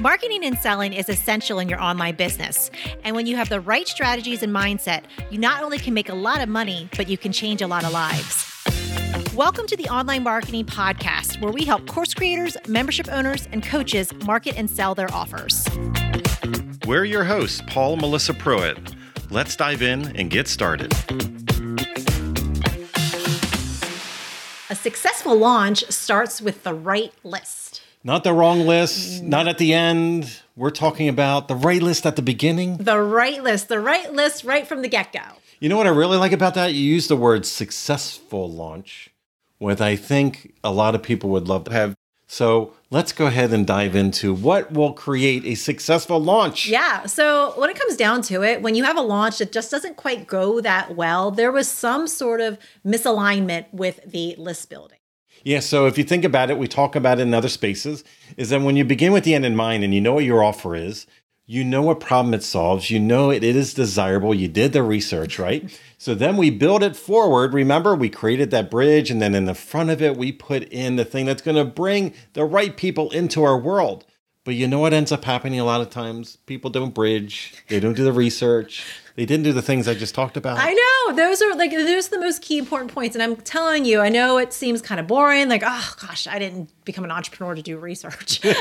Marketing and selling is essential in your online business. And when you have the right strategies and mindset, you not only can make a lot of money, but you can change a lot of lives. Welcome to the Online Marketing Podcast, where we help course creators, membership owners, and coaches market and sell their offers. We're your hosts, Paul and Melissa Pruitt. Let's dive in and get started. A successful launch starts with the right list. Not the wrong list, not at the end. We're talking about the right list at the beginning. The right list, the right list right from the get go. You know what I really like about that? You use the word successful launch, which I think a lot of people would love to have. So let's go ahead and dive into what will create a successful launch. Yeah. So when it comes down to it, when you have a launch that just doesn't quite go that well, there was some sort of misalignment with the list building. Yeah, so if you think about it, we talk about it in other spaces, is that when you begin with the end in mind and you know what your offer is, you know what problem it solves, you know it, it is desirable, you did the research, right? so then we build it forward. Remember, we created that bridge, and then in the front of it, we put in the thing that's going to bring the right people into our world. But you know what ends up happening a lot of times? People don't bridge, they don't do the research, they didn't do the things I just talked about. I know. Those are like those are the most key important points. And I'm telling you, I know it seems kind of boring, like, oh gosh, I didn't become an entrepreneur to do research. but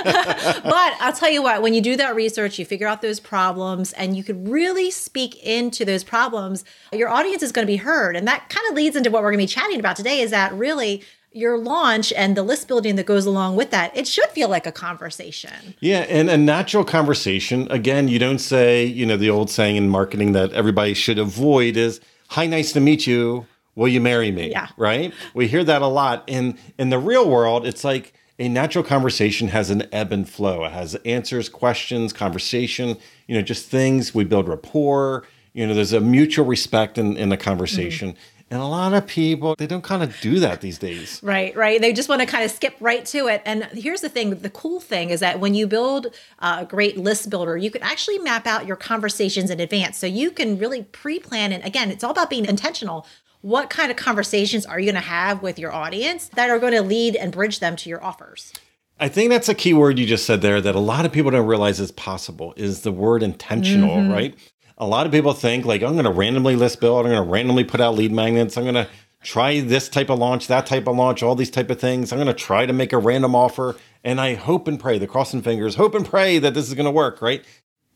I'll tell you what, when you do that research, you figure out those problems and you could really speak into those problems, your audience is going to be heard. And that kind of leads into what we're going to be chatting about today is that really your launch and the list building that goes along with that, it should feel like a conversation. Yeah, and a natural conversation. Again, you don't say, you know, the old saying in marketing that everybody should avoid is, "Hi, nice to meet you. Will you marry me?" Yeah. Right? We hear that a lot. In in the real world, it's like a natural conversation has an ebb and flow. It has answers, questions, conversation, you know, just things. We build rapport. You know, there's a mutual respect in, in the conversation. Mm-hmm and a lot of people, they don't kind of do that these days. Right, right. They just want to kind of skip right to it. And here's the thing the cool thing is that when you build a great list builder, you can actually map out your conversations in advance. So you can really pre plan. And again, it's all about being intentional. What kind of conversations are you going to have with your audience that are going to lead and bridge them to your offers? I think that's a key word you just said there that a lot of people don't realize is possible is the word intentional, mm-hmm. right? A lot of people think like I'm going to randomly list build, I'm going to randomly put out lead magnets, I'm going to try this type of launch, that type of launch, all these type of things. I'm going to try to make a random offer and I hope and pray, the crossing fingers, hope and pray that this is going to work, right?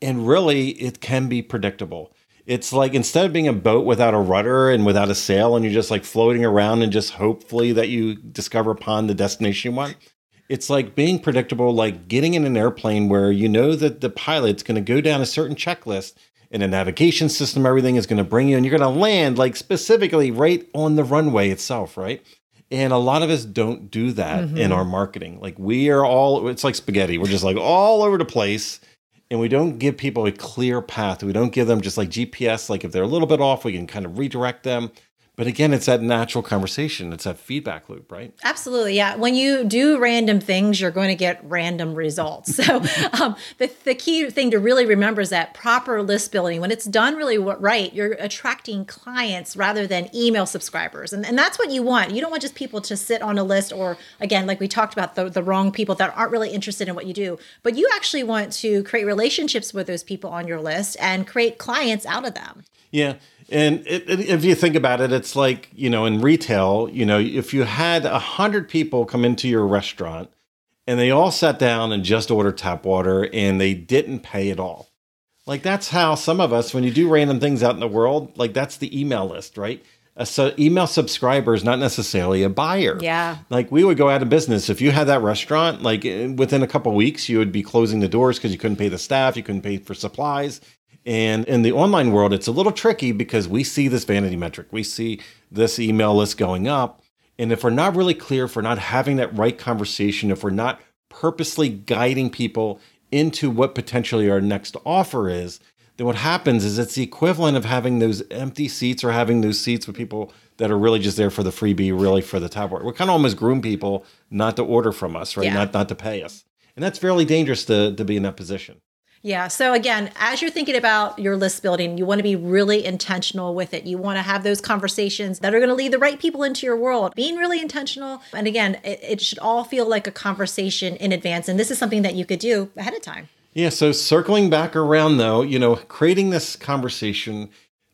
And really it can be predictable. It's like instead of being a boat without a rudder and without a sail and you're just like floating around and just hopefully that you discover upon the destination you want. It's like being predictable, like getting in an airplane where you know that the pilot's going to go down a certain checklist in a navigation system, everything is going to bring you, and you're going to land like specifically right on the runway itself, right? And a lot of us don't do that mm-hmm. in our marketing. Like we are all, it's like spaghetti. We're just like all over the place. And we don't give people a clear path. We don't give them just like GPS. Like if they're a little bit off, we can kind of redirect them. But again, it's that natural conversation. It's that feedback loop, right? Absolutely. Yeah. When you do random things, you're going to get random results. So, um, the, the key thing to really remember is that proper list building, when it's done really right, you're attracting clients rather than email subscribers. And, and that's what you want. You don't want just people to sit on a list or, again, like we talked about, the, the wrong people that aren't really interested in what you do. But you actually want to create relationships with those people on your list and create clients out of them. Yeah. And it, it, if you think about it, it's like, you know, in retail, you know, if you had a hundred people come into your restaurant and they all sat down and just ordered tap water and they didn't pay at all. Like that's how some of us, when you do random things out in the world, like that's the email list, right? A so email subscriber is not necessarily a buyer. Yeah. Like we would go out of business if you had that restaurant. Like eh, within a couple weeks, you would be closing the doors because you couldn't pay the staff, you couldn't pay for supplies, and in the online world, it's a little tricky because we see this vanity metric. We see this email list going up. And if we're not really clear, if we're not having that right conversation, if we're not purposely guiding people into what potentially our next offer is, then what happens is it's the equivalent of having those empty seats or having those seats with people that are really just there for the freebie, really for the tablet. We're kind of almost groom people not to order from us, right? Yeah. Not not to pay us. And that's fairly dangerous to, to be in that position. Yeah. So again, as you're thinking about your list building, you want to be really intentional with it. You want to have those conversations that are going to lead the right people into your world. Being really intentional. And again, it, it should all feel like a conversation in advance. And this is something that you could do ahead of time. Yeah. So circling back around though, you know, creating this conversation,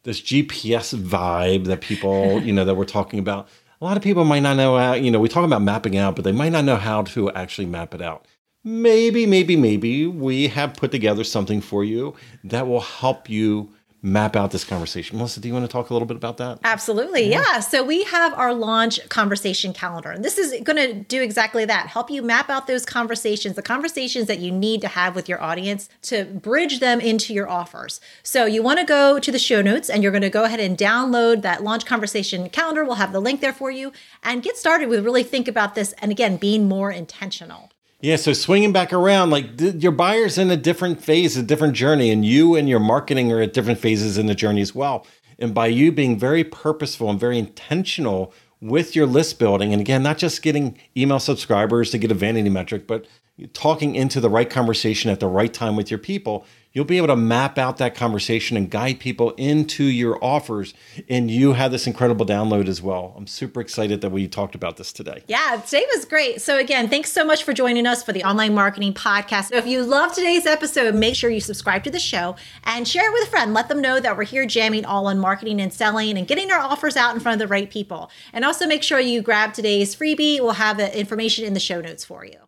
this GPS vibe that people, you know, that we're talking about. A lot of people might not know how, you know, we talk about mapping out, but they might not know how to actually map it out maybe, maybe, maybe we have put together something for you that will help you map out this conversation. Melissa, do you want to talk a little bit about that? Absolutely. Yeah. yeah. So we have our launch conversation calendar. And this is going to do exactly that. Help you map out those conversations, the conversations that you need to have with your audience to bridge them into your offers. So you want to go to the show notes and you're going to go ahead and download that launch conversation calendar. We'll have the link there for you and get started with really think about this and again being more intentional. Yeah, so swinging back around, like th- your buyer's in a different phase, a different journey, and you and your marketing are at different phases in the journey as well. And by you being very purposeful and very intentional with your list building, and again, not just getting email subscribers to get a vanity metric, but talking into the right conversation at the right time with your people, you'll be able to map out that conversation and guide people into your offers. And you have this incredible download as well. I'm super excited that we talked about this today. Yeah, today was great. So, again, thanks so much for joining us for the Online Marketing Podcast. If you love today's episode, make sure you subscribe to the show and share it with a friend. Let them know that we're here jamming all on marketing and selling and getting our offers out in front of the right people. And also make sure you grab today's freebie. We'll have the information in the show notes for you.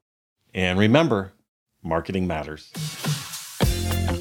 And remember, marketing matters.